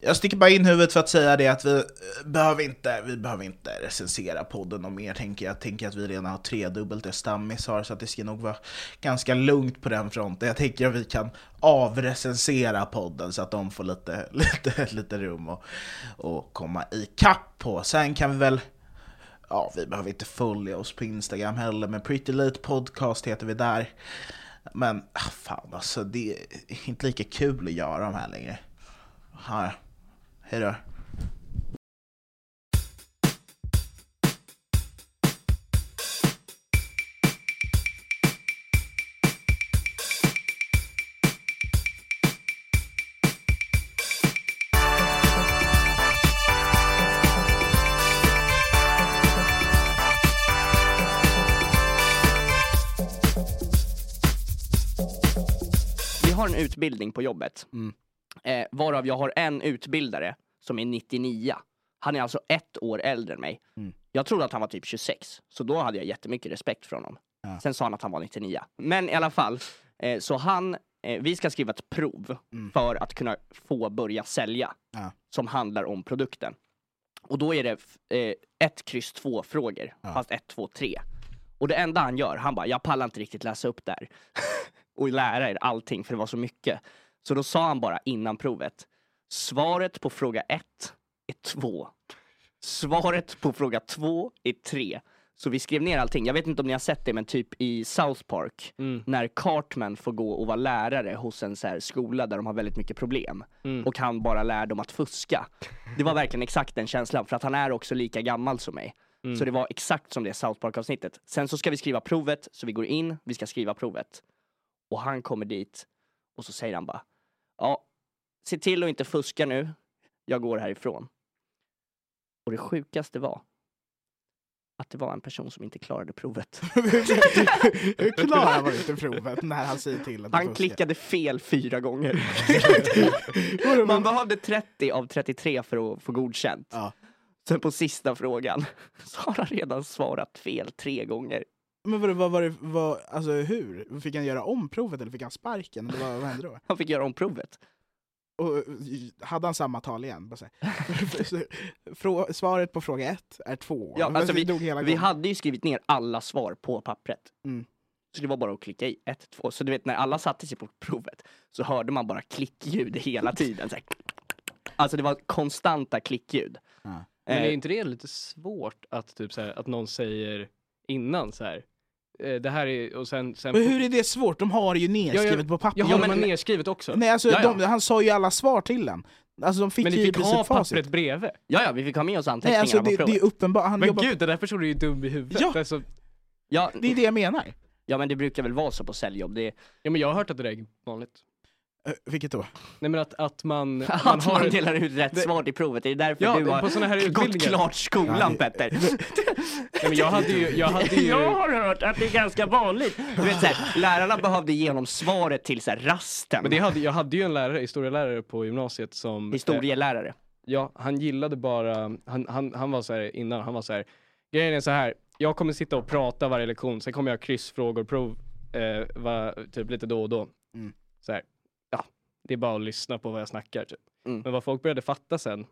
Jag sticker bara in huvudet för att säga det att vi eh, behöver inte, vi behöver inte recensera podden och mer tänker jag. tänker att vi redan har tredubbelt det Stammis har så att det ska nog vara ganska lugnt på den fronten. Jag tänker att vi kan avrecensera podden så att de får lite, lite, lite rum och, och komma ikapp på. Sen kan vi väl Ja, vi behöver inte följa oss på Instagram heller, men Pretty Late Podcast heter vi där. Men ah, fan alltså, det är inte lika kul att göra de här längre. Ja, hej då. Vi har en utbildning på jobbet. Mm. Eh, varav jag har en utbildare som är 99. Han är alltså ett år äldre än mig. Mm. Jag trodde att han var typ 26, så då hade jag jättemycket respekt för honom. Ja. Sen sa han att han var 99. Men i alla fall, eh, så han, eh, vi ska skriva ett prov Mm. för att kunna få börja sälja. Ja. Som handlar om produkten. Och då är det eh, ett kryss två frågor, Ja. fast ett, två, tre. Och det enda han gör, han bara, jag pallar inte riktigt läsa upp där. och lära er allting, för det var så mycket. Så då sa han bara innan provet, svaret på fråga ett är två. Svaret på fråga två är tre. Så vi skrev ner allting. Jag vet inte om ni har sett det, men typ i South Park, Mm. när Cartman får gå och vara lärare hos en så skola där de har väldigt mycket problem. Mm. Och han bara lär dem att fuska. Det var verkligen exakt den känslan, för att han är också lika gammal som mig. Mm. Så det var exakt som det South Park-avsnittet. Sen så ska vi skriva provet, så vi går in, vi ska skriva provet. Och han kommer dit, och så säger han bara, ja, se till att inte fuska nu, jag går härifrån. Och det sjukaste var att det var en person som inte klarade provet. Hur klarar man inte provet när han säger till att Han klickade fel fyra gånger. Man behövde 30 av 33 för att få godkänt. Ja. Sen på sista frågan så har han redan svarat fel tre gånger. Men vad, vad var det, vad, alltså hur? Fick han göra om provet eller fick han sparken? Eller vad, vad hände då? Han fick göra om provet. Och, hade han samma tal igen? Bara så här. Frå, svaret på fråga ett är två. Ja, alltså vi, vi hade ju skrivit ner alla svar på pappret. Mm. Så det var bara att klicka i ett, två. Så du vet när alla satte sig på provet så hörde man bara klickljud hela tiden. Så här. Alltså det var konstanta klickljud. Ja. Men är Eh, inte det lite svårt att typ så här, att någon säger innan så här. Eh, Det här är, och sen... sen Men hur är det svårt? De har det ju nedskrivet Ja, ja. på papper. Ja, man nedskrivet också? Nej, alltså, Ja, ja. De, han sa ju alla svar till en. Alltså de fick men ni fick ha facit. pappret bredvid? Ja, ja, vi fick ha med oss anteckningarna alltså på det, provet. det är uppenbart. Men jobbar, gud, den där personen är ju dum i huvudet. Ja. Alltså, Ja, det är det jag menar. ja, men det brukar väl vara så på säljjobb. Det, ja men jag har hört att det är vanligt. Eh, vilket då? Nej men att, att man, man Att har... man delar ut rätt det- svar till provet, det är därför Ja, du på har såna här gått utbildningar. klart skolan Ja, Petter. Nej, men jag hade ju, jag hade ju... Jag har hört att det är ganska vanligt. Du vet, så här, lärarna behövde ge honom svaret till så här, rasten. Men det hade, jag hade ju en lärare, historielärare på gymnasiet som... eh, Historielärare. Ja, han gillade bara, han, han, han var så här innan, han var så här. grejen är så här, jag kommer sitta och prata varje lektion, sen kommer jag ha kryssfrågor, prov, eh, va, typ lite då och då. Mm. Så här, det är bara att lyssna på vad jag snackar typ. Mm. Men vad folk började fatta sen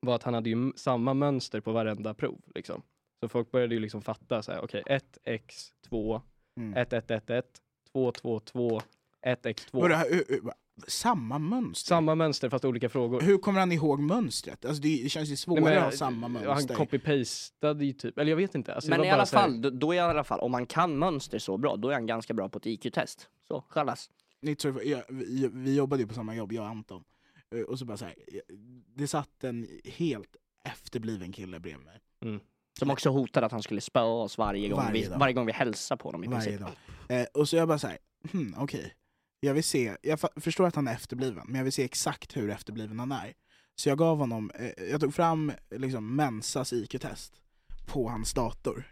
var att han hade ju samma mönster på varenda prov liksom. Så folk började ju liksom fatta så här, okej, 1 x 2, Mm. 1 1 1 1, 2 2 2, 1 x 2. Vadå, hur- hur- samma mönster? Samma mönster fast olika frågor. Hur kommer han ihåg mönstret? Alltså det, känns ju svårare Nej, men, att ha samma Han mönster. copy-pastade ju typ, eller jag vet inte. Alltså, Men i alla här- fall, då, då är i alla fall, om han kan mönster så bra, då är han ganska bra på ett IQ-test. Så, chalas. Ni tror- jag, vi, vi jobbade ju på samma jobb, jag och Anton. Eh, Och så bara så här, det satt en helt efterbliven kille bredvid mig. Mm. Som också hotade att han skulle spöa oss varje gång, Varje vi, dag. varje gång vi hälsar på honom i Varje princip. dag. Eh, och så jag bara så här, hmm, okej. Jag vill se, jag förstår att han är efterbliven, men jag vill se exakt hur efterbliven han är. Så jag gav honom, eh, jag tog fram liksom Mensas IQ-test på hans dator.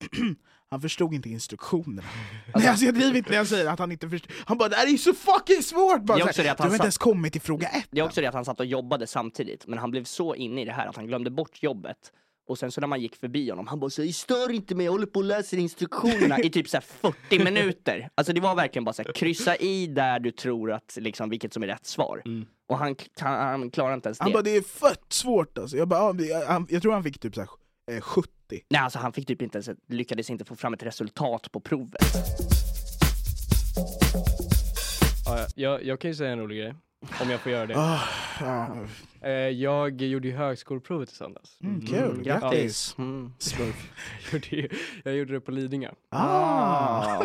han förstod inte instruktionerna. Nej, alltså jag driver inte när jag säger att han inte förstod. Han bara 'det här är så fucking svårt!' Bara, så också det att du han har inte ens kommit till fråga ett. Det är också det att han satt och jobbade samtidigt, men han blev så inne i det här att han glömde bort jobbet. Och sen så när man gick förbi honom, han bara säger stör inte mig, jag håller på och läser instruktionerna i typ så här 40 minuter. Alltså det var verkligen bara så här, kryssa i där du tror att, liksom, vilket som är rätt svar. Mm. Och han, kan, han klarar inte ens det. Han bara 'det är fett svårt' alltså. jag, bara, ja, jag, jag tror han fick typ så här, eh, 70. Nej alltså han fick typ inte ens, lyckades inte få fram ett resultat på provet. Ja, jag, jag kan ju säga en rolig grej, om jag får göra det. Ah. Eh, jag gjorde ju högskoleprovet i söndags. Mm, kul, grattis! Mm. Smurf. Jag gjorde, ju- jag gjorde det på Lidingö. Ah.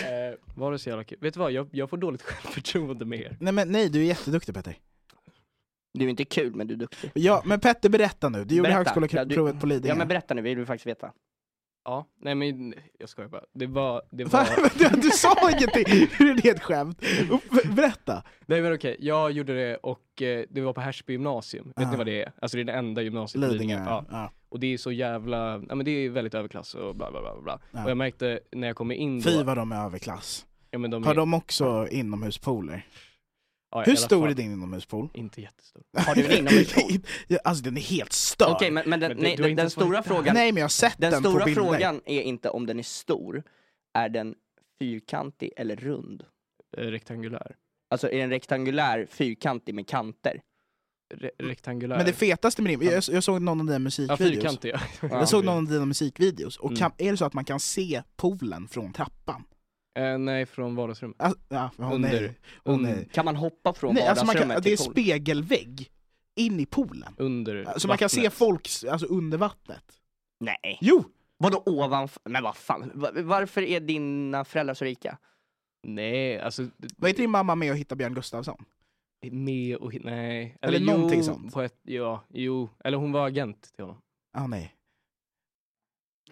Eh, var det så jävla kul? Vet du vad, jag, jag får dåligt självförtroende med er. Nej men nej, du är jätteduktig Petter. Du är inte kul men du är duktig. Ja, men Petter berätta nu, du gjorde Berätta. högskoleprovet Ja, på Lidingö. Ja men berätta nu, vill du faktiskt veta? Ja, nej men jag skojar bara. Det var, det Va? var... du, du sa ingenting! Hur är det ett skämt? Upp- Berätta! Nej men okej, jag gjorde det och eh, det var på Härsby gymnasium. Vet Ah. ni vad det är? Alltså det är det enda gymnasiet på Lidingö. Ja. Ja. Och det är så jävla, ja men det är väldigt överklass och bla bla bla bla. Ja. Och jag märkte när jag kommer in då... Fy vad de är överklass. Ja, men de Har är, de också inomhuspooler? Ja, Hur stor fall är din inomhuspool? Inte jättestor. Har du en inomhuspool? Ja, alltså den är helt störd! Okej men, men den, Men nej, den, den stora frågan, Nej men jag har sett den den, stora på bilder. frågan är inte om den är stor, är den fyrkantig eller rund? Eh, rektangulär. Alltså är den rektangulär, fyrkantig med kanter? Re rektangulär. Men det fetaste med din, jag, jag såg någon av dina ja, musikvideos. fyrkantig ja. Jag såg någon av dina musikvideos, och Mm. kan, är det så att man kan se poolen från trappan? Eh, nej, från vardagsrummet. Ah, ja, oh, Under. nej. Oh, Un- nej. Kan man hoppa från nej alltså man vardagsrummet kan, det är till pool? spegelvägg in i poolen. Under Så man kan se vattnet. folks, alltså under vattnet. Nej. Jo! Vadå ovanför? Men vad fan, Va- varför är dina föräldrar så rika? Nej, alltså... Var inte din mamma med och hittade Björn Gustafsson? Med och nej. Eller jo, någonting sånt. På ett, ja, jo. Eller hon var agent till honom. Ah, nej.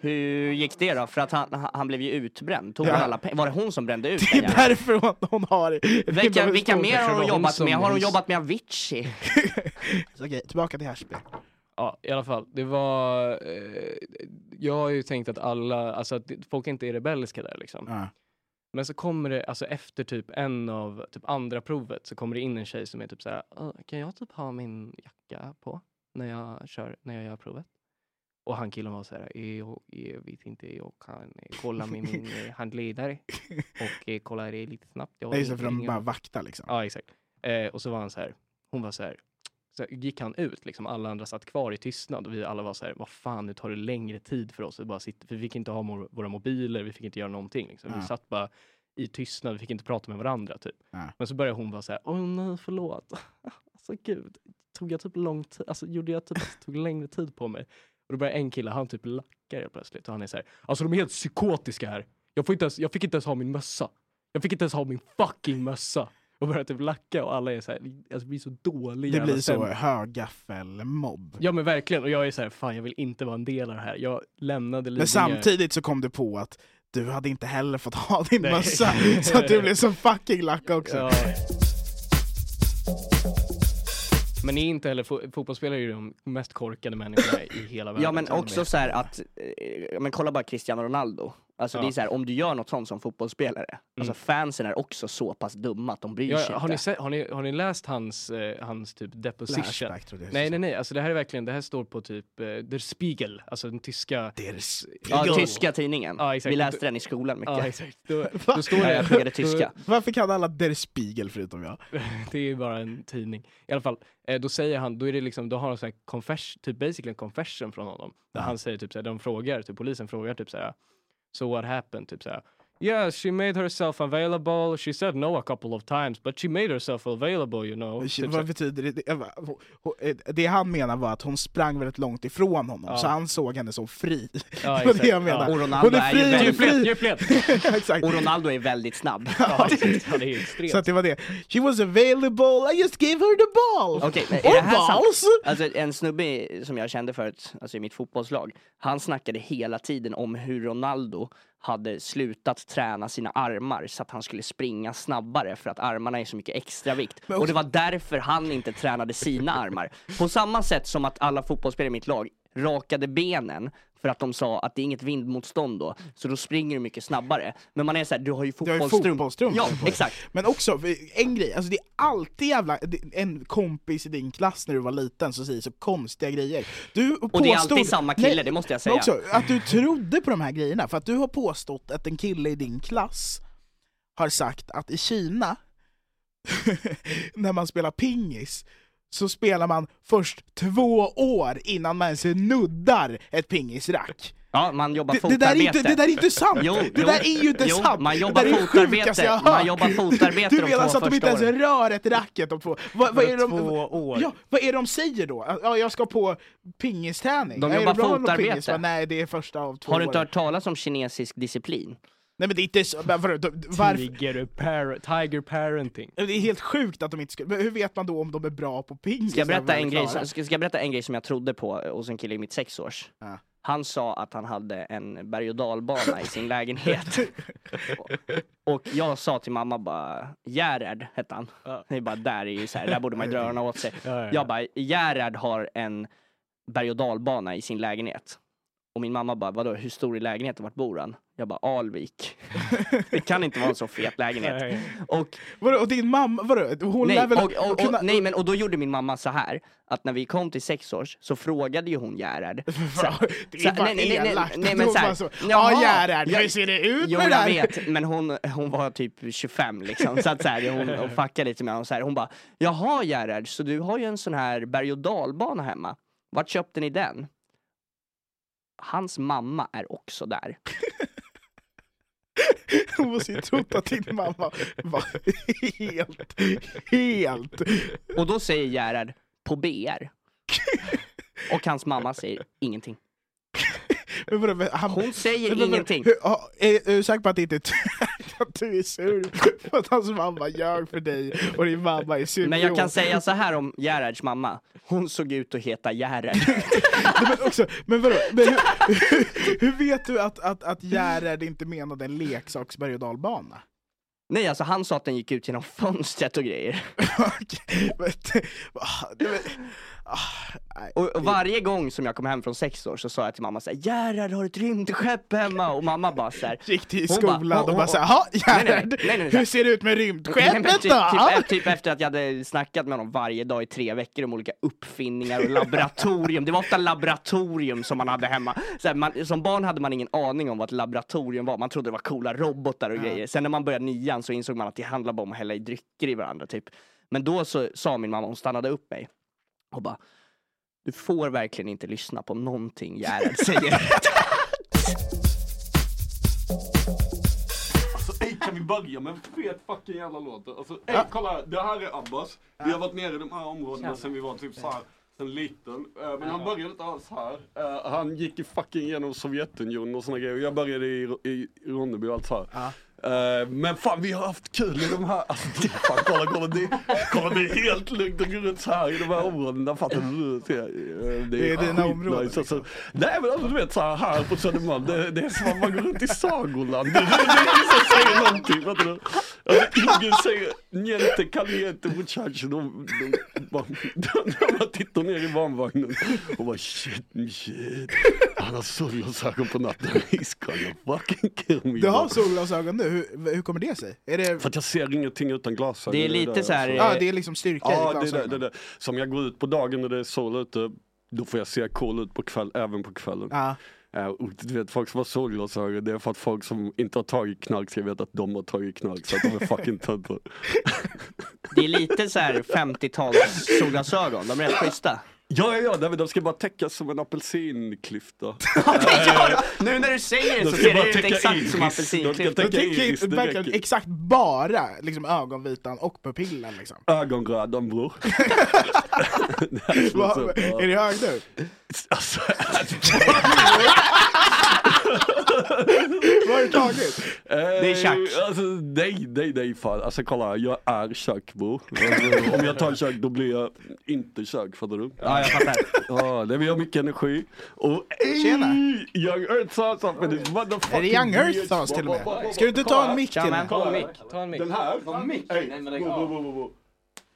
Hur gick det då? För att han, han blev ju utbränd. Tog Ja. alla? Var det hon som brände ut Det är därför hon, hon har... Vilka, vilka mer har hon jobbat med? Har hon jobbat med Avicii? Okej, tillbaka till Härsby. Ja, i alla fall. Det var... Eh, jag har ju tänkt att alla, alltså att folk inte är rebelliska där liksom. Ja. Men så kommer det, alltså efter typ en av, typ andra provet så kommer det in en tjej som är typ såhär, "Ah, kan jag typ ha min jacka på när jag kör, när jag gör provet? Och han killen var såhär, "Eh, jag, jag vet inte, jag kan eh, kolla med min eh, handledare och eh, kolla det lite snabbt. Jag Nej, ingen- för de bara vaktar liksom. Ja, exakt. Eh, och så var han så här, hon var så här, så gick han ut liksom, alla andra satt kvar i tystnad och vi alla var så här, vad fan nu tar det längre tid för oss att bara sitta, för vi fick inte ha mor- våra mobiler, vi fick inte göra någonting liksom. Vi Ja. satt bara i tystnad, vi fick inte prata med varandra typ. Ja. Men så började hon vara så här, åh nej förlåt. alltså gud, tog jag typ lång tid, alltså gjorde jag typ, tog längre tid på mig. Och då började en kille, han typ lackar helt plötsligt och han är så här, alltså de är helt psykotiska här. Jag, får inte ens, jag fick inte ens ha min mössa. Jag fick inte ens ha min fucking mössa. Och börjar typ lacka och alla är så här, alltså blir så dåliga. Det blir så högaffelmobb. Ja men verkligen, och jag är så här, fan jag vill inte vara en del av det här. Jag lämnade Lidingö. Men samtidigt så kom du på att du hade inte heller fått ha din Nej. mössa, så att du blev så fucking lack också. Ja. Men är inte heller fo- fotbollsspelare är ju de mest korkade människorna i hela världen. Ja men också så här att, eh, men kolla bara Cristiano Ronaldo. Alltså det Ja. är så här, om du gör något sånt som fotbollsspelare, alltså fansen är också så pass dumma att de bryr sig Ja, har, ni inte. sett, har, ni, har ni läst hans, eh, hans typ deposition? Flashback trodde jag Nej nej nej, alltså det här är verkligen, det här står på typ eh, Der Spiegel, alltså den tyska... Der Ja, Spiegel. tyska tidningen. Ja, exakt. Vi läste den i skolan mycket. Ja exakt. Då, då står Ja, det... jag pluggade tyska. Varför kan alla Der Spiegel förutom jag? det är ju bara en tidning. I alla fall, eh, då säger han, då är det liksom, då har han så här confession, typ basically en confession från honom. Där Ja. han säger typ såhär, de frågar, typ polisen frågar typ såhär, so what happened? Typ såhär, yeah she made herself available, she said no a couple of times but she made herself available you know. Typ Vad betyder det? Hon- Det han menar var att hon sprang väldigt långt ifrån honom, Ja. så han såg henne som fri. Ja, det var det exakt. jag menar. Ja. Och Ronaldo Hon är är ju fri, väldigt- fri. Exakt. Och Ronaldo är väldigt snabb. ja, exakt. det. Så det var det. She was available, I just gave her the ball! Okej, men sant? balls! Alltså en snubbe som jag kände förut, alltså i mitt fotbollslag, han snackade hela tiden om hur Ronaldo hade slutat träna sina armar så att han skulle springa snabbare för att armarna är så mycket extra vikt. Och det var därför han inte tränade sina armar. På samma sätt som att alla fotbollsspelare i mitt lag rakade benen för att de sa att det är inget vindmotstånd då, så då springer du mycket snabbare. Men man är såhär, du har ju fotbollsstrumpor. Ja, exakt. Men också, en grej, alltså det är alltid jävla, en kompis i din klass när du var liten som säger så konstiga grejer. Du Och det är alltid samma kille, det måste jag Men säga. också att du trodde på de här grejerna, för att du har påstått att en kille i din klass har sagt att i Kina, när man spelar pingis, så spelar man först två år innan man ens nuddar ett pingisrack. Ja, man jobbar Det, det, där är fotarbete. inte, det där är inte sant! Jo, det jo, där är ju inte jo, sant! man det jobbar där är det fotarbete. jag Man jobbar fotarbete Du menar så att de inte ens rör ett racket de två... Vad, vad, är det de, Två år. ja, vad är det de säger då? Ja, jag ska på pingisträning. De jobbar det fotarbete. Pingis? Nej, det är första av två Har du inte år. hört talas om kinesisk disciplin? Nej men det är inte så... Varför? Tiger, par- tiger parenting. Det är helt sjukt att de inte skulle... Men hur vet man då om de är bra på pingis? Ska jag berätta en, grej, som- ska, ska jag berätta en grej som jag trodde på hos en kille i mitt sexårs? Ja. Han sa att han hade en berg och dalbana i sin lägenhet. och, och jag sa till mamma bara, Gerhard hette han. Ja. Det är bara där är ju så här, där borde man ju dra öronen åt sig. Ja, ja, ja. Jag bara, Gerhard har en berg och dalbana i sin lägenhet. Och min mamma bara, vadå hur stor är lägenheten, vart bor han? Jag bara, Alvik. det kan inte vara en så fet lägenhet. Nej. Och Vadå, och din mamma, vadå? Hon nej, lär väl och, och, och, kunna... nej men och då gjorde min mamma så här att när vi kom till sex års så frågade ju hon Gerhard. Det är bara nej, nej, nej, nej, nej, men hon så Ja Gerhard, hur ser det ut Jo med det jag här? vet, men hon, hon var typ 25 liksom, så att så här, hon och fuckade lite med honom så här. Hon bara, jaha Gerhard, så du har ju en sån här berg och dalbana hemma. Vart köpte ni den? Hans mamma är också där. Hon måste ju trott att din mamma var helt, helt... Och då säger Gerhard, på BR. Och hans mamma säger ingenting. Men vadå, men han, Hon säger men vadå, ingenting. Hur, ja, är, är du säker på att, det inte, att du är sur för att hans mamma ljög för dig och din mamma är sur? Men jag kan säga så här om Gerhards mamma. Hon såg ut att heta Gerhard. men, också, men vadå, men hur, hur, hur vet du att, att, att Gerhard inte menade en leksaks berg och dalbana? Nej, alltså han sa att den gick ut genom fönstret och grejer. Okej, men, Och, och varje gång som jag kom hem från sex år så sa jag till mamma såhär Gerhard har ett rymdskepp hemma och mamma bara såhär Gick till skolan och bara såhär, jaha Gerhard, hur ser det ut med rymdskeppet typ, då? typ, typ efter att jag hade snackat med honom varje dag i tre veckor om olika uppfinningar och laboratorium. Det var ofta laboratorium som man hade hemma. Så här, man, som barn hade man ingen aning om vad ett laboratorium var. Man trodde det var coola robotar och grejer. Sen när man började nian så insåg man att det handlade bara om att hälla i drycker i varandra typ. Men då så sa min mamma, hon stannade upp mig och bara Du får verkligen inte lyssna på någonting Gerhard säger. Alltså ey, kan vi börja med en fet fucking jävla låt? Alltså ey, kolla, det här är Abbas. Vi har varit nere i de här områdena sen vi var typ så här sen liten. Eh, men han började inte alls här. Eh, han gick i fucking genom Sovjetunionen och såna grejer. Jag började i, i Ronneby och allt så här. Eh, men fan vi har haft kul i de här, alltså, fan, kolla, kolla, det, det är helt lugnt att gå runt så här i de här områdena, fattar du? Det, är- Det är dina områden, skitnice, Alltså, nej men alltså, du vet så här, här på Södermalm, det, det är som att man går runt i sagoland. Det, det, det är ingen som säger någonting, fattar du? Alltså, ingen säger niente caliente muchacho. De, de, bara- de, de bara tittar ner i barnvagnen och bara shit, shit. Han har solglasögon på natten, he's gonna fucking kill me. Du har solglasögon nu, hur, hur kommer det sig? Är det... För att jag ser ingenting utan glasögon. Det är lite så här, alltså. Ja, det är liksom styrka i Ja, det det, glasögonen. det, är det. Som jag går ut på dagen när det är sol ute, då får jag se cool ut på kväll, även på kvällen. Ja. Eh, och du vet folk som har solglasögon, det är för att folk som inte har tagit knark ska veta att de har tagit knark så att de är fucking töntar. Det är lite så här 50-tals solglasögon, de är rätt schyssta. Ja, ja, ja, de ska bara täckas som en apelsinklyfta. Nu när du säger det De så ser det ut exakt iris. som De tänker iris, det verkligen räcker. exakt bara liksom ögonvitan och pupillen liksom. Ögonrödan bror. Ja. Är det hög nu? Alltså, Vad har du tagit? det är Chuck. Alltså, nej, nej, nej fan. Alltså kolla, jag är Chuck bror. Alltså, om jag tar Chuck då blir jag inte Chuck, fattar du? Ja, jag fattar. Ja, det vi har mycket energi. Och ey, Tjena. Young Earth sa something, this motherfucking Är det Young Earth sauce till och med? Ska du inte ta en mick till men. Ta en mick, ta en mick. Den här? Ta en mick? Nej, men lägg av.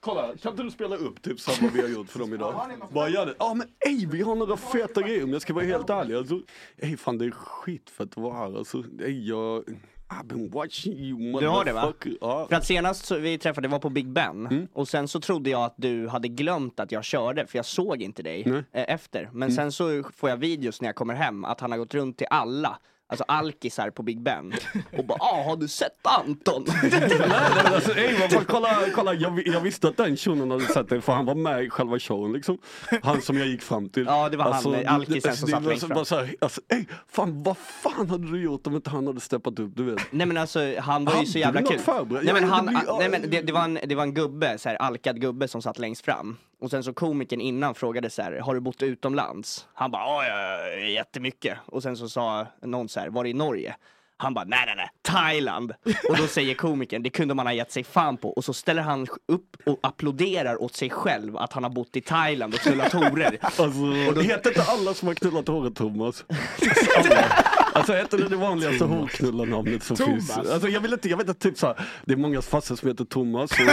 Kolla, kan inte du spela upp typ samma vi har gjort för dem idag? Bara gör det. Ja men ey, vi har några feta grejer om jag ska vara helt ärlig. Alltså, ey fan det är skitfett att vara här. Alltså, ey jag... I've been watching you Du har det, va? Ja. För att senast så vi träffade var på Big Ben Mm. och sen så trodde jag att du hade glömt att jag körde för jag såg inte dig Nej. eh, efter. Men Mm. sen så får jag videos när jag kommer hem att han har gått runt till alla, alltså alkisar på Big Ben och bara ah har du sett Anton? Nej, nej, men alltså, ey, vad fan, kolla, kolla jag, vi- jag visste att den shunon hade sett det för han var med i själva showen liksom. Han som jag gick fram till. Ja, det var han, Alltså, alkisen som satt längst fram. så här, alltså, ey, fan vad fan hade du gjort om inte han hade steppat upp, du vet? Nej men alltså han var ju så jävla kul. Nej men, han, nej, men det, det, var en, det var en gubbe, så här, alkad gubbe som satt längst fram. Och sen så komikern innan frågade så här, har du bott utomlands? Han bara, ja, jättemycket. Och sen så sa någon så här, var det i Norge? Han bara, nej nej nej, Thailand! Och då säger komikern, det kunde man ha gett sig fan på. Och så ställer han upp och applåderar åt sig själv att han har bott i Thailand och knullat horor. Alltså, heter inte alla som har knullat håret Thomas? Alltså heter det det vanligaste horknullarnamnet som Thomas. finns? Alltså jag vill inte, jag vet inte, typ såhär, det är många farsor som heter Thomas och, och,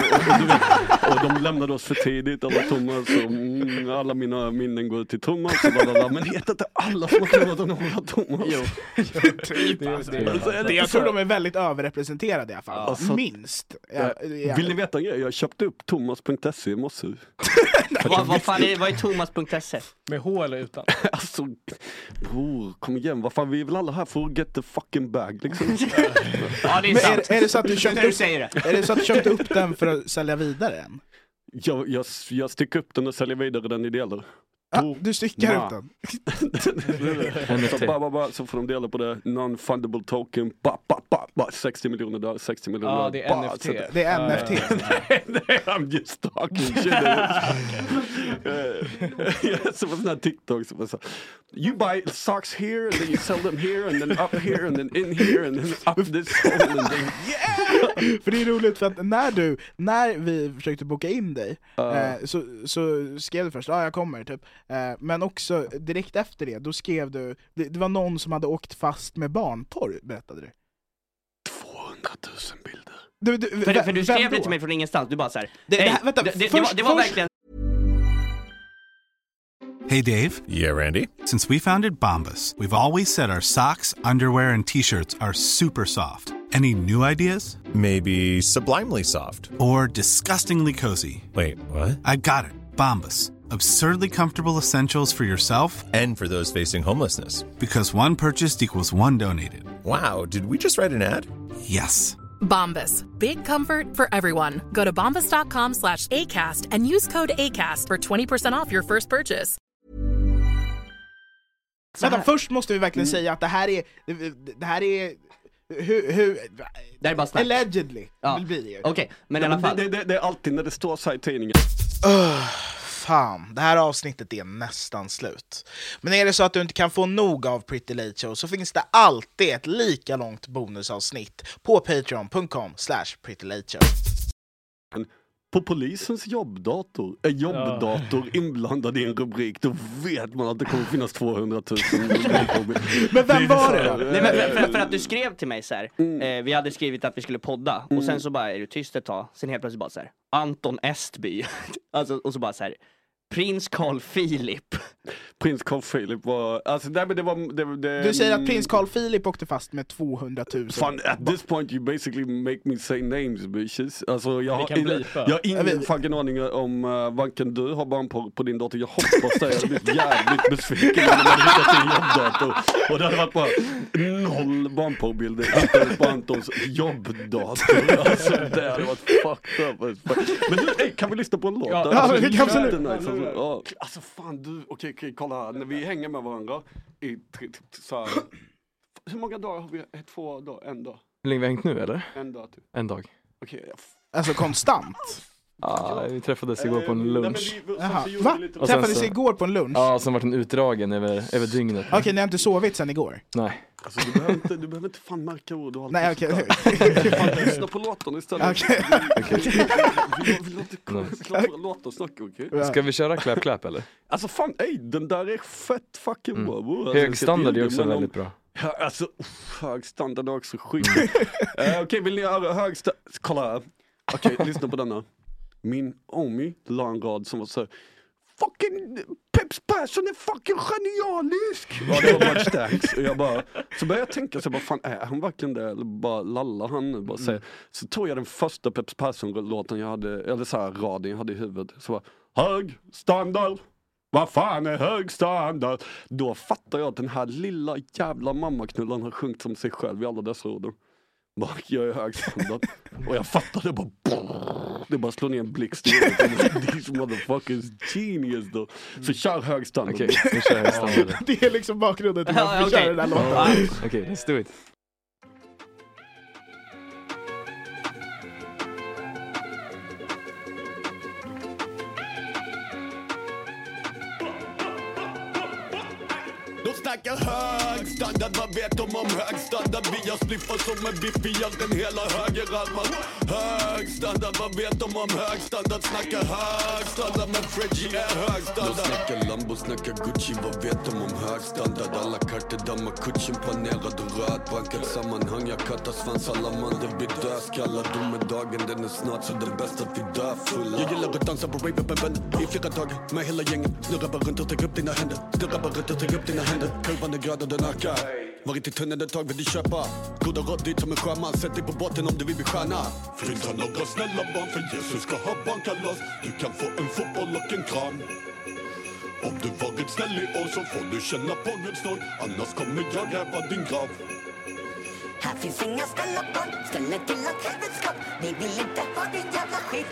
vet, och de lämnade oss för tidigt, alla Thomas och mm, alla mina minnen går till Thomas och bla, bla, bla. Men heter inte alla som har knullat någon håret Thomas? Jo. Typ, alltså. Alltså, det jag tror de är väldigt överrepresenterade i alla fall. Alltså- Minst. Eh, ja. Vill ni veta en grej? Jag köpte upp thomas.se i morse. Vad, vad fan är, vad är Thomas.se? Med H eller utan? Alltså, bror, kom igen, vad fan, vi är väl alla här för att get the fucking bag liksom. Ja det är sant. är, är det så att du köpte upp, säger det. är det så att du köpte upp den för att sälja vidare den? Jag, jag, jag sticker upp den och säljer vidare den i delar. Ah, du styckar Ja. upp den? så, ba, ba, ba, så får de dela på det, non-fundable token, ba, ba, ba, ba, 60 miljoner där, 60 miljoner Ja, där, det är ba, NFT. så det- Det är Ja, NFT. Nej, I'm just talking shit. Jag såg på sån här TikTok som var så You buy socks here and then you sell them here and then up here and then in here and then up this hole and then För det är roligt för att när du, när vi försökte boka in dig, eh, så, så skrev du först ja jag kommer typ, men också direkt efter det, då skrev du, det, det var någon som hade åkt fast med barnporr, berättade du. 200 000 bilder. du, du För, för du skrev det till mig från ingenstans, du bara såhär, Det- det "Ey, här- vänta, det, det, det, först- var, det var verkligen Hey, Dave. Yeah, Randy. Since we founded Bombus, we've always said our socks, underwear, and t shirts are super soft. Any new ideas? Maybe sublimely soft. Or disgustingly cozy? Wait, what? I got it. Bombus. Absurdly comfortable essentials for yourself And for those facing homelessness. because one purchased equals one donated. Wow, did we just write an ad? Yes. Bombas. Big comfort for everyone. Go to bombas.com slash ACAST and use code ACAST for 20% off your first purchase. Vänta, först måste vi verkligen mm. säga att det här är, det, det här är, hur, hur, Det är bara snack. allegedly, Ja. vill bli det ju. Okej, men i Ja, alla men fall. det, det, det är alltid när det står så här i tidningen. Fan, det här avsnittet är nästan slut. Men är det så att du inte kan få nog av Pretty Late Show så finns det alltid ett lika långt bonusavsnitt på patreon.com slash prettylateshow. På polisens jobbdator, är jobbdator inblandad i en rubrik, då vet man att det kommer finnas 200 000 Men vem var det då? Nej, men för, för, för att du skrev till mig så här. Mm. Eh, vi hade skrivit att vi skulle podda och sen så bara är du tyst ett tag, sen helt plötsligt bara så här. Anton Estby. alltså, och så bara så här. Prins Carl Philip. Prins Carl Philip var, alltså nej men det var, det, det, Du säger att prins Carl Philip åkte fast med 200 000. Fan, at this point you basically make me say names bitches. Alltså jag Vi har, kan in, jag har ingen vet- fucking aning om uh, varken du har barnporr på din dator, jag hoppas det. Jag hade blivit jävligt besviken om de hade hittat din jobbdator. Och det hade varit bara noll barnporrbilder hittades på Antons jobbdator. Alltså det hade varit fucked up. Men du, ey, kan vi lyssna på en låt? Ja, Alltså, vi absolut. jättenice, Alltså, ja. alltså fan du, okej okej kolla här, när vi hänger med varandra i så här, hur många dagar har vi? Två dagar? En dag? Hur länge vi hängt nu eller? En dag typ. En dag. Okej. f- Alltså konstant? Ja, vi träffades igår på Eh, en nej, men lunch. vi- sen Jaha. Va? vi Och sen Träffades så- igår på en lunch? Ja, som varit en utdragen över, över dygnet. Okej, ni har inte sovit sen igår? Nej. Alltså, du, behöver inte, du behöver inte fan märka ord och allt Nej, okej. Fan, Lyssna på låten istället. Okej. Vi, vi, vi låter låten snacka okej? Ska vi köra clap clap eller? Alltså fan ey, den där är fett fucking Mm. bra bror. Alltså, Hög jag ska är också men om- väldigt bra. Ja, alltså, uff, hög standard är också skit. Eh, Okej, vill ni höra hög standard? Kolla här. Okej, lyssna på denna. Min Omi la en rad som var så här, Fucking Peps Persson är fucking genialisk! Ja, det var much thanks. Och jag bara, så började jag tänka, så bara, fan är han verkligen det? Eller bara lallar han nu? Bara säger. Så tog jag den första Peps Persson-låten jag hade, eller så här raden jag hade i huvudet. Så var hög standard. Vad fan är hög standard? Då fattar jag att den här lilla jävla mammaknullan har sjungit som sig själv i alla dessa orden. Bara, jag är hög standard. Och jag fattade bara Det bara slår ner en blixt. These motherfuckers genius då. Så kör hög standard. Okej, kör jag standard. Det är liksom bakgrunden till varför vi kör den här låten. Okej, let's do it. Snackar hög standard, vad vet de om hög standard? Vi har spliffar som en biff i den hela högerarmar Hög standard, vad vet de om hög standard? Snackar hög standard, men Fredgie är hög standard. De snackar Lambo, snackar Gucci, vad vet de om hög standard? Alla kartor dammar kutchen panerad och röd. Bankat sammanhang, jag kattar svans, alla man det blir dödskallar Domedagen den är snart så det är bäst att vi dör fulla. Jag gillar att dansa på rave uppe i flera dagar med hela gänget. Snurra bara runt och ta upp dina händer. Snurra bara runt och ta upp dina händer. Kurvan är gröd och den ökar varit i tunneln ett tag vill du köpa? Goda råd dit som en sjöman Sätt dig på båten om du vill bli stjärna. Flytta några snälla barn för Jesus ska ha barnkalas. Du kan få en fotboll och en kram. Om du varit snäll i år så får du känna på Guds nåd Annars kommer jag gräva din grav. Här finns inga snälla barn, ställer till ett helveteskap Vi vill inte ha din jävla skit.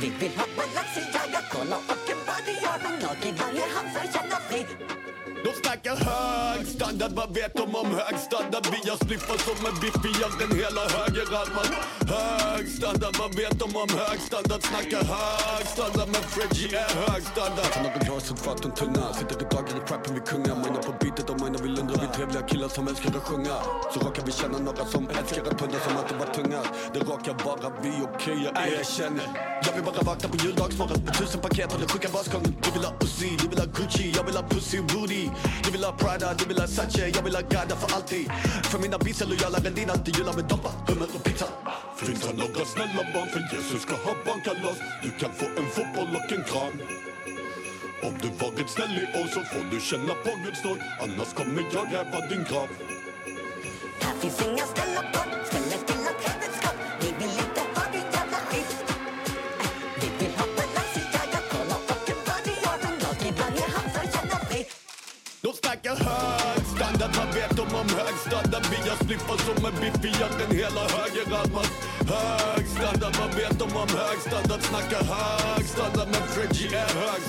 Vi vill ha balans i jaga, kolla och en body gör någon lag i varje hand för jävla skit de snackar hög standard, vad vet de om hög standard? Vi har spliffar som en biff i den hela högerarmar Hög standard, vad vet de om hög standard? Snackar hög standard, men Fredgie är hög standard Tar några glas fart och tunna Sitter i dagen i trappen, vi kungar. Mina på beatet och mina vill undra Vi trevliga killar som älskar att sjunga. Så råkar vi känna några som älskar att tunda som att det var tunga. Det råkar vara vi, okej jag erkänner. Jag vill bara vakna på juldagsmorgon. Med tusen paket och den sjuka basgången. Du vill ha Uzi, du vill ha Gucci, jag vill ha pussy och booty du vill ha Prada, du vill ha Sache, jag vill ha Gada för alltid. För mina beats är lojala än dina, jula gillar med doppa, hummer och pizza. Finns det några snälla barn för Jesus ska ha barnkalas. Du kan få en fotboll och en kram. Om du varit snäll i år så får du känna på Guds nåd. Annars kommer jag gräva din grav. Här finns inga snälla barn,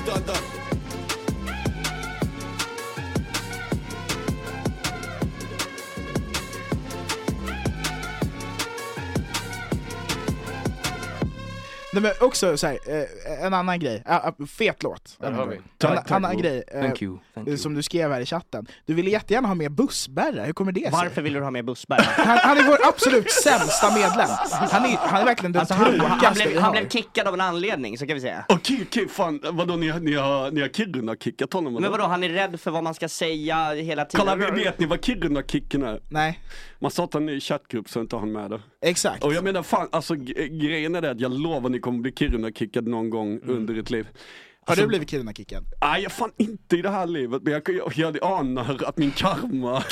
är Nej, men också så här, eh, en annan grej, fet låt. Där har vi. Tack, tack, annan grej, eh, Thank you. Thank you. som du skrev här i chatten. Du ville jättegärna ha med bussbärra, hur kommer det sig? Varför vill du ha med bussbärare? Han, han är vår absolut sämsta medlem. Han är, han är verkligen den Alltså han, han, tråkigaste blev, vi han har. blev kickad av en anledning, så kan vi säga. Okej, okej, fan vadå ni, har- ni har, ni har Kiruna-kickat honom? Men vadå, han är rädd för vad man ska säga hela tiden. Kolla, vet ni vad Kiruna-kicken är? Nej, Man startar en ny chattgrupp så inte han med där. exakt. Och jag menar fan, alltså g- grejen är det att jag lovar ni kommer bli Kiruna-kickad någon gång under ert liv. Har Alltså, du blivit Kiruna-kickad? Nej, jag fan inte i det här livet, men jag, jag, jag anar att min karma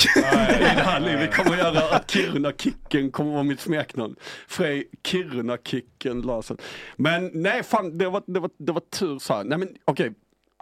i det här livet kommer att göra att Kiruna-kicken kommer att vara mitt smeknamn. Frej Kiruna-kicken Larsson. Men nej, fan det var, det var, det var tur så här. Nej men okej,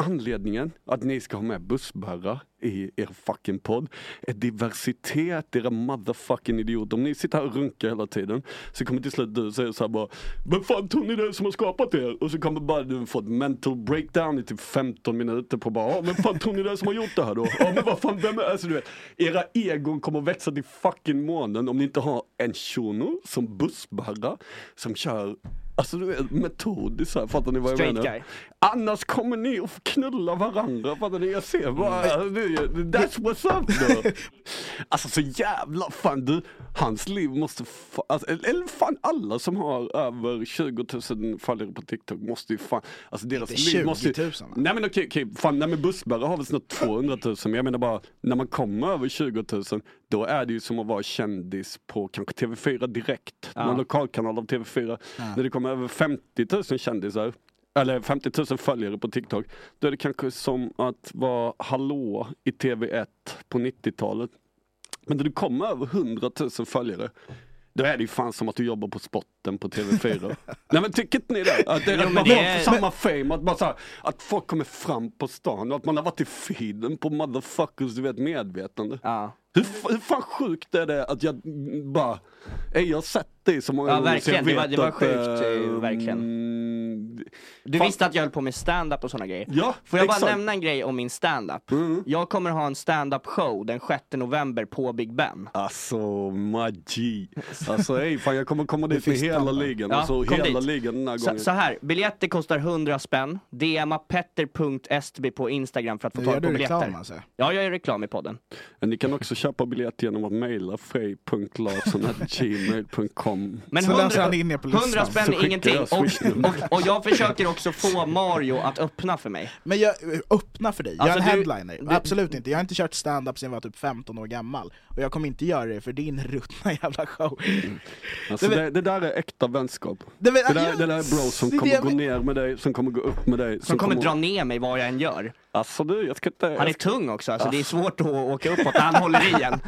anledningen att ni ska ha med bussbärrar i er fucking podd är diversitet, era motherfucking idioter. Om ni sitter här och runkar hela tiden så kommer till slut du säga såhär bara Men fan tror ni det är som har skapat er? Och så kommer bara du få ett mental breakdown i typ 15 minuter på bara "Ja, Men fan tror ni det är som har gjort det här då? Ja men vad fan vem är alltså, du vet, Era egon kommer växa till fucking månen om ni inte har en shuno som bussbärrar som kör Alltså du vet metodiskt så här, fattar ni vad jag Straight menar? guy. Annars kommer ni att knulla varandra, fattar ni? Jag ser bara, det- that's what's up då. Alltså så jävla, fan du, hans liv måste, fa- alltså, eller fan alla som har över 20 000 följare på TikTok måste ju fan, alltså deras Inte liv 20 måste 000, ju, va? Nej men okej, okej, fan nej men bussbärare har väl snart 200 000, men jag menar bara, när man kommer över 20 000, då är det ju som att vara kändis på kanske TV4 direkt, någon lokalkanal av TV4. När det kommer över 50 000 kändisar, eller 50 000 följare på TikTok, då är det kanske som att vara hallå i TV1 på 90-talet. Men när du kommer över 100 000 följare, då är det ju fan som att du jobbar på spotten på TV4. Nej men tycker inte ni det? Att det är Jo, att det är- samma fame, att, bara så här, att folk kommer fram på stan och att man har varit i feeden på motherfuckers, du vet medvetande. Ja. Hur, hur fan sjukt är det att jag bara, ej jag har sett dig så många Ja, gånger så jag verkligen. Det var- vet det var att, sjukt, eh, eh, verkligen. Du Fan. visste att jag höll på med stand-up och såna grejer. Ja, Får jag bara exakt. nämna en grej om min stand-up? Mm. Jag kommer ha en stand-up show den 6 november på Big Ben. Alltså magi. Alltså ej fan jag kommer komma dit med hela ligan. Ja, alltså hela dit. ligan den här Så, gången. så här, biljetter kostar 100 spänn. DMa petter.stb på Instagram för att få tag på du biljetter. reklam alltså. Ja, jag gör reklam i podden. Men Ni kan också köpa biljett genom att mejla frej.larsson.gmail.com Men Så 100, läser han in er på listan. 100 spänn Så är ingenting. Och, och, och jag försöker också få Mario att öppna för mig. Men jag, öppna för dig, jag Alltså, är en du- headliner. du- Absolut inte, jag har inte kört stand-up sedan jag var typ 15 år gammal. Och jag kommer inte göra det för din ruttna jävla show. Alltså Det- det, det där är äkta vänskap. Det, Det där, det där är bro som kommer gå ner med dig, som kommer gå upp med dig. Som kommer dra ner mig vad jag än gör. Alltså du, jag ska inte... Han är ska, tung också, alltså det är svårt att åka uppåt när han håller i en.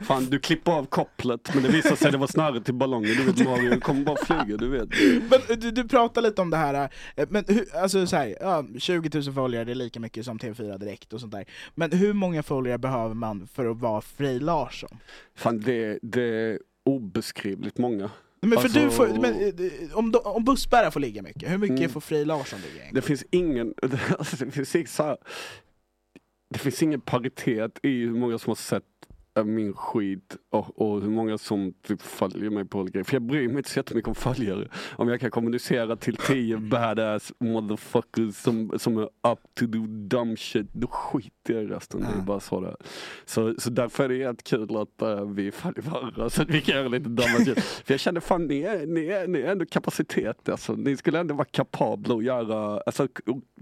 fan du klipper av kopplet men det visar sig det var snöret till ballongen. Du vet Mario kommer bara flyga, du vet. Men du, du pratar lite om det här, eh, men hur, alltså så här, ja, 20 000 följare det är lika mycket som TV4 Direkt och sånt där. Men hur många följare behöver man för att vara Frej Larsson? Fan det, det är obeskrivligt många. Men för Alltså- du får, men, eh, om, om bussbärare får ligga mycket, hur mycket Mm. får Frej Larsson ligga egentligen? Det finns ingen, alltså det finns så här, det finns ingen paritet i hur många som har sett min skit och, och hur många som typ följer mig på olika grejer. För jag bryr mig inte så jättemycket om följare. Om jag kan kommunicera till tio badass motherfuckers som, som är up to do dumb shit, då skiter jag i resten. Det är bara så det. Så, så därför är det helt kul att äh, vi följer varandra så att vi kan göra lite dumma shit. För jag känner fan, ni är, ni är, ni är ändå kapacitet alltså. Ni skulle ändå vara kapabla att göra, alltså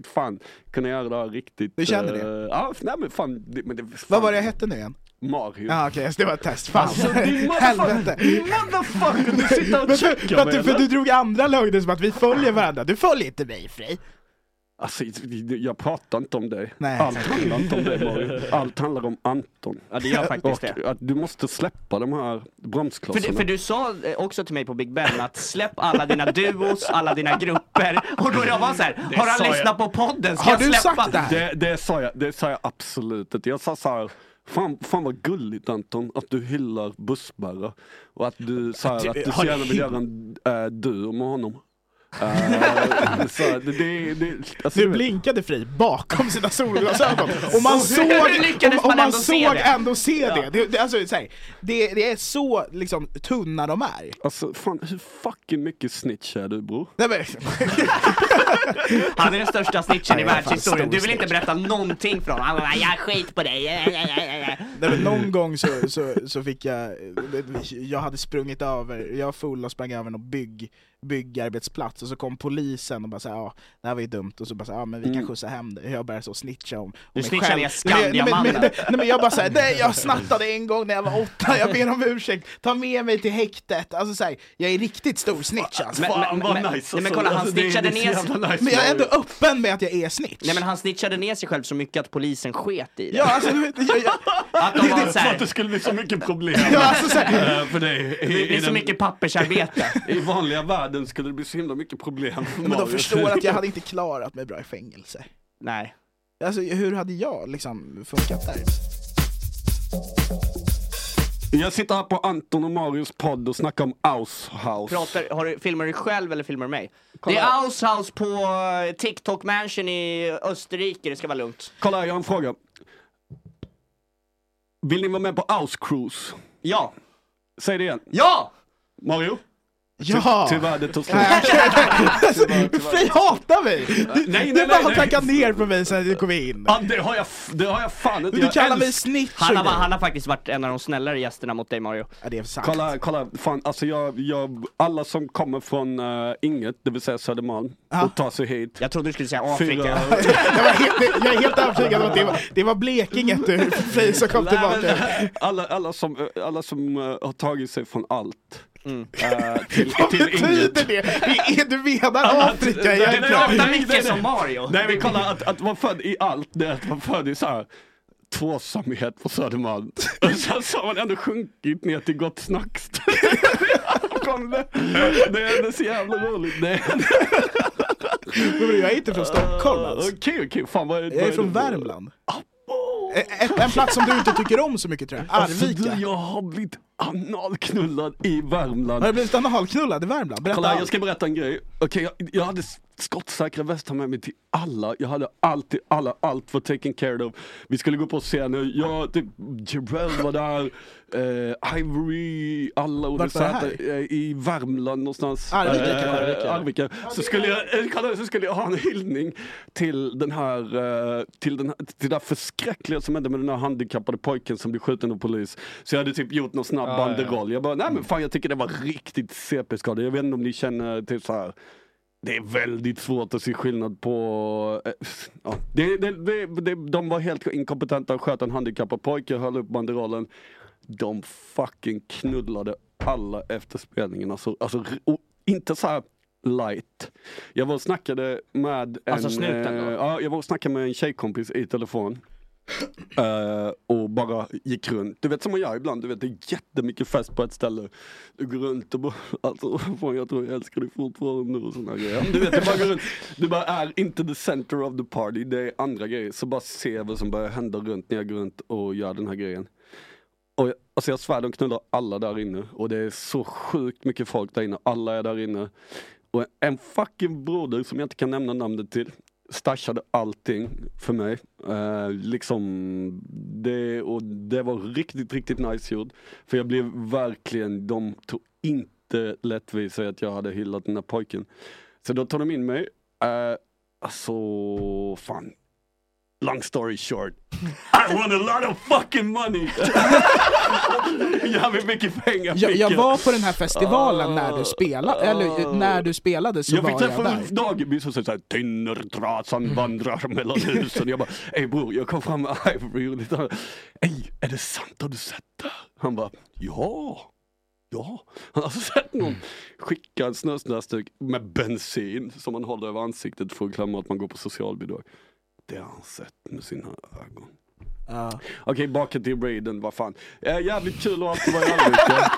fan, kunna göra det här riktigt. Du känner det? eh, ja, nej men fan. Det, men det, fan Vad var det jag hette nu igen? Mario. Ja okej, det var ett test, fan. Alltså, din Helvete! Motherfucker, du sitter och för, checkar för, att mig du, för du drog andra lögner som att vi följer varandra, du följer inte mig Frej! Alltså, jag pratar inte om dig. Nej. Allt handlar inte om dig Mario. Allt handlar om Anton. Ja, det gör faktiskt det. Och att du måste släppa de här För, bromsklossarna. du- för du sa eh, också till mig på Big Ben att släpp alla dina duos, alla dina grupper. Och då jag var så här, har han jag. lyssnat på podden? Ska Har jag du släppa? sagt det här? Det, det, sa jag, det sa jag absolut inte. Jag sa så här, fan, fan vad gulligt Anton att du hyllar bussbärare. Och att du, så här, du att du så gärna vill göra en äh, duo med honom. Eh, så det, det, det, alltså, vet- blinkade fri bakom sina solglasögon och man Så såg, och, och man såg ändå se det. Det, det, alltså, här, det. Det är så liksom, tunna de är. Alltså fan hur fucking mycket snitch är du bror? Nej, men, Han är den största snitchen i världshistorien. stor Du vill inte berätta någonting från honom. Han bara, jag skit på dig. Nej, men någon gång så, så, så fick jag, jag hade sprungit över, jag var full och sprang över någon bygg, byggarbetsplats och så kom polisen och bara såhär, ja det här var ju dumt och så bara såhär, ja men vi kan skjutsa hem det. Jag började så snitcha om, om Du nej, men- Skandiamannen. nej, nej, men jag bara såhär, nej jag snattade en gång när jag var åtta, jag ber om ursäkt, ta med mig till häktet. Alltså såhär, jag är riktigt stor snitch alltså. Men- Fan vad men- nice nej, men alltså. kolla, han Alltså, det är- snitchade det är så ner- jävla nice Men jag är ändå öppen med att jag är snitch. Nej men han snitchade ner sig själv så mycket att polisen sket i det. Ja, alltså, du vet, jag, jag, Att de var För såhär, att det skulle bli så mycket problem Ja, alltså, så här- eh, för dig. I, det i blir så den- mycket pappersarbete. I vanliga världen skulle det bli så himla mycket problem för men de förstår att jag hade inte klarat mig bra i fängelse. Nej. Alltså hur hade jag liksom funkat där? Jag sitter här på Anton och Marius podd och snackar om House. Pratar, har du, filmar du själv eller filmar du mig? Kolla det är här. På eh, TikTok Mansion i Österrike, det ska vara lugnt. Kolla här, jag har en fråga. Vill ni vara med på House Cruise? Ja! Säg det igen. Ja! Mario? Ja! Tyvärr, det tog slut. Fri hatar mig! Du, nej, nej, du bara nej. tackat ner på mig sen du kom in. Ja, det har jag, det har jag fan inte. Du Jag kallar mig snitch Han har, han har faktiskt varit en av de snällare gästerna mot dig Mario. Ja, det är sant. Kolla, kolla, fan, alltså jag, jag, alla som kommer från uh, inget, det vill säga Södermalm, Ja. och tar sig hit. Jag trodde du skulle säga Fyra, Afrika. jag, var helt, jag är helt övertygad om att det var, det var Blekinge du, Fri som kom tillbaka. alla, alla som, eh, alla som eh, har tagit sig från allt Mm. eh, till, Vad till betyder inget. det? Det är- Du menar Afrika egentligen? nej, Pratar mycket som Mario. Nej men kolla, att, att vara född i allt, det är att vara född i så här tvåsamhet på Södermalm. Och sen så har man ändå sjunkit ner till gott snack. Kom det. det är det så jävla roligt. Det är, Men Jag är inte från Stockholm alltså. Okej okej, fan vad Jag är från Värmland. Ett, en plats som du inte tycker om så mycket tror jag. Alltså du, Arvika. jag har blivit analknullad i Värmland. Har du blivit analknullad i Värmland? Berätta Kolla, jag ska berätta en grej. Okej, jag, jag hade skottsäkra västar med mig till alla. Jag hade alltid, alla, allt var taken care of. Vi skulle gå på scener, jag, typ, Jarell var där, eh, Ivory, alla och Vart var det satt, eh, i Värmland någonstans. Arvika, Eh. Arvika. Så skulle jag, eh, kolla, så skulle jag ha en hyllning till den här, eh, till den här, till det här förskräckliga som hände med den här handikappade pojken som blev skjuten av polis. Så jag hade typ gjort någon snabb banderoll. Jag bara, nej men fan jag tycker det var riktigt CP-skada. Jag vet inte om ni känner till så här. Det är väldigt svårt att se skillnad på... eh, Ja, det, det, det, det, de var helt inkompetenta och sköt en handikappad pojke, höll upp banderollen. De fucking knullade alla efter spelningen. Alltså, alltså, inte så här light. Jag var och snackade med en, Alltså snuten då? eh, ja, jag var och snackade med en tjejkompis i telefon. Eh, och bara gick runt. Du vet som man gör ibland, du vet det är jättemycket fest på ett ställe. Du går runt och bara, alltså fan jag tror jag älskar dig fortfarande och såna grejer. Du vet, du bara går runt, du bara är inte the center of the party, det är andra grejer. Så bara se vad som börjar hända runt när jag går runt och gör den här grejen. Och jag, alltså jag svär, de knullar alla där inne. Och det är så sjukt mycket folk där inne, alla är där inne. Och en fucking broder som jag inte kan nämna namnet till stashade allting för mig. Eh, liksom det, och det var riktigt, riktigt nice gjort. För jag blev verkligen, de tog inte lätt vid sig att jag hade hyllat den här pojken. Så då tog de in mig. Eh, alltså, fan. Long story short. I want a lot of fucking money! Jävligt mycket pengar Jag, fick jag var på den här festivalen när du Ah. spelade, eller när du spelade så jag var fick jag träffa där. Ulf Dageby som säger såhär Tinnertrasan vandrar mellan husen. Jag bara, ey bror jag kom fram med Ivory och lite Ey, är det sant? Har du sett det? Han bara, ja. Ja, han har alltså sett någon skicka en snösnöstuk med bensin som man håller över ansiktet för att glömma att man går på socialbidrag. Det har han sett med sina ögon. Ja. Okej, baka till Raiden, vad fan. Eh, jävligt kul att alltid vara i Arvika.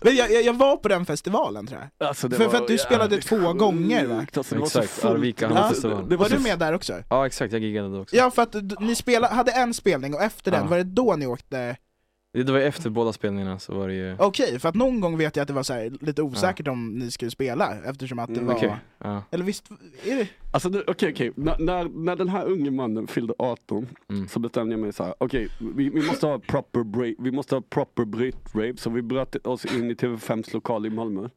Men jag, jag, jag var på den festivalen tror jag. Alltså, det För- var för att du spelade två sjukt. gånger, va? Alltså, det var Exakt, fullt. Arvika Ja, Hamnfestival. det var Var du med där också? Ja exakt, jag giggade då också. Ja för att ni spela, hade en spelning och efter den, Ja. var det då ni åkte Det var efter båda spelningarna så var det ju... Okej, för att någon gång vet jag att det var så här, lite osäkert om ni skulle spela eftersom att det Mm, var... Okej, ja. Eller visst, är det? Alltså okej okej, när, när, när den här unge mannen fyllde 18 Mm. så bestämde jag mig så här: okej vi, vi måste ha proper break, vi måste ha proper bryt-rave så vi bröt oss in i TV5s lokal i Malmö.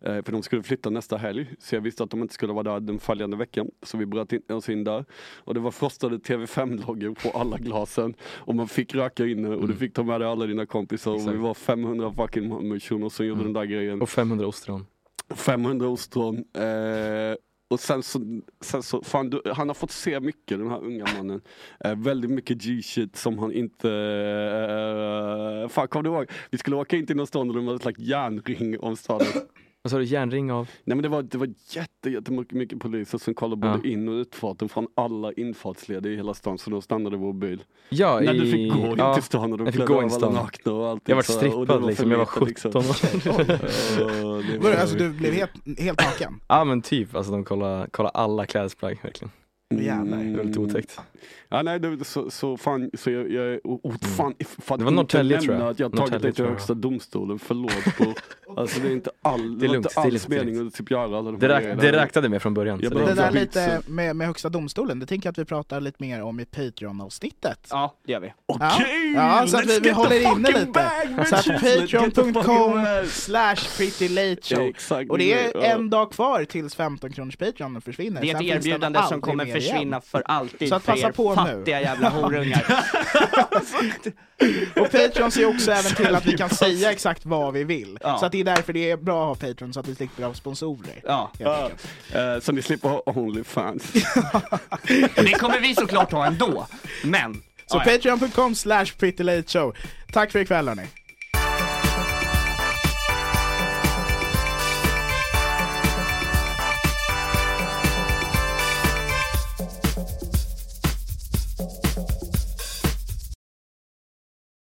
Eh, för de skulle flytta nästa helg, så jag visste att de inte skulle vara där den följande veckan. Så vi bröt in, oss in där. Och det var frostade TV5-loggor på alla glasen. Och man fick röka inne och du fick ta med dig alla dina kompisar. Och vi var 500 fucking Malmösor som gjorde den där grejen. Och 500 ostron. 500 ostron. Eh, och sen så, sen så fan, du, han har fått se mycket den här unga mannen. Eh, väldigt mycket G-shit som han inte... Eh, eh fan kommer du ihåg? Vi skulle åka in till någon stad och de hade ett järnring om staden. Vad sa du, järnring av? Nej men det var, det var jätte, jättemycket mycket poliser som kollade både Ja. in och utfarten från alla infartsleder i hela stan så då stannade vår bil. Ja, När i... du fick gå in ja, till stan och de jag fick klädde gå av alla nakna och allt. Jag var strippad liksom, jag var för lite, 17 år. Det Var, var- alltså du blev helt, helt naken? Ja men typ, alltså de kollar, kollar alla klädesplagg verkligen. Jävlar. Det var lite otäckt. Ja nej det, så, så fan, så jag, jag och fan, att Det var Norrtälje, tror jag. att jag har tagit dig till högsta domstolen, förlåt på, alltså det är inte all, Det är var lugnt, inte alls meningen att typ göra alla de Det, grejerna. det räknade med från början. Jag Det det, där skitsen. lite med, med högsta domstolen, det tänker jag att vi pratar lite mer om i Patreon-avsnittet. Ja, det gör vi. Okej! Ja, så att vi, vi håller inne lite. bag, Så att patreon.com slash pretty late show. Och det är en dag kvar tills 15 kronors Patreon försvinner. Det är ett erbjudande som kommer. Försvinna för alltid Så att för passa er på nu. fattiga jävla horungar. Och Patreon ser också även till att vi kan säga exakt vad vi vill. Ja. Så att det är därför det är bra att ha Patreon så att vi slipper ha sponsorer. Ja, Ja, eh, så ni slipper ha Onlyfans. och det kommer vi såklart ha ändå. Men, Så ja, ja. patreon.com slash pretty late show. Tack för ikväll hörni.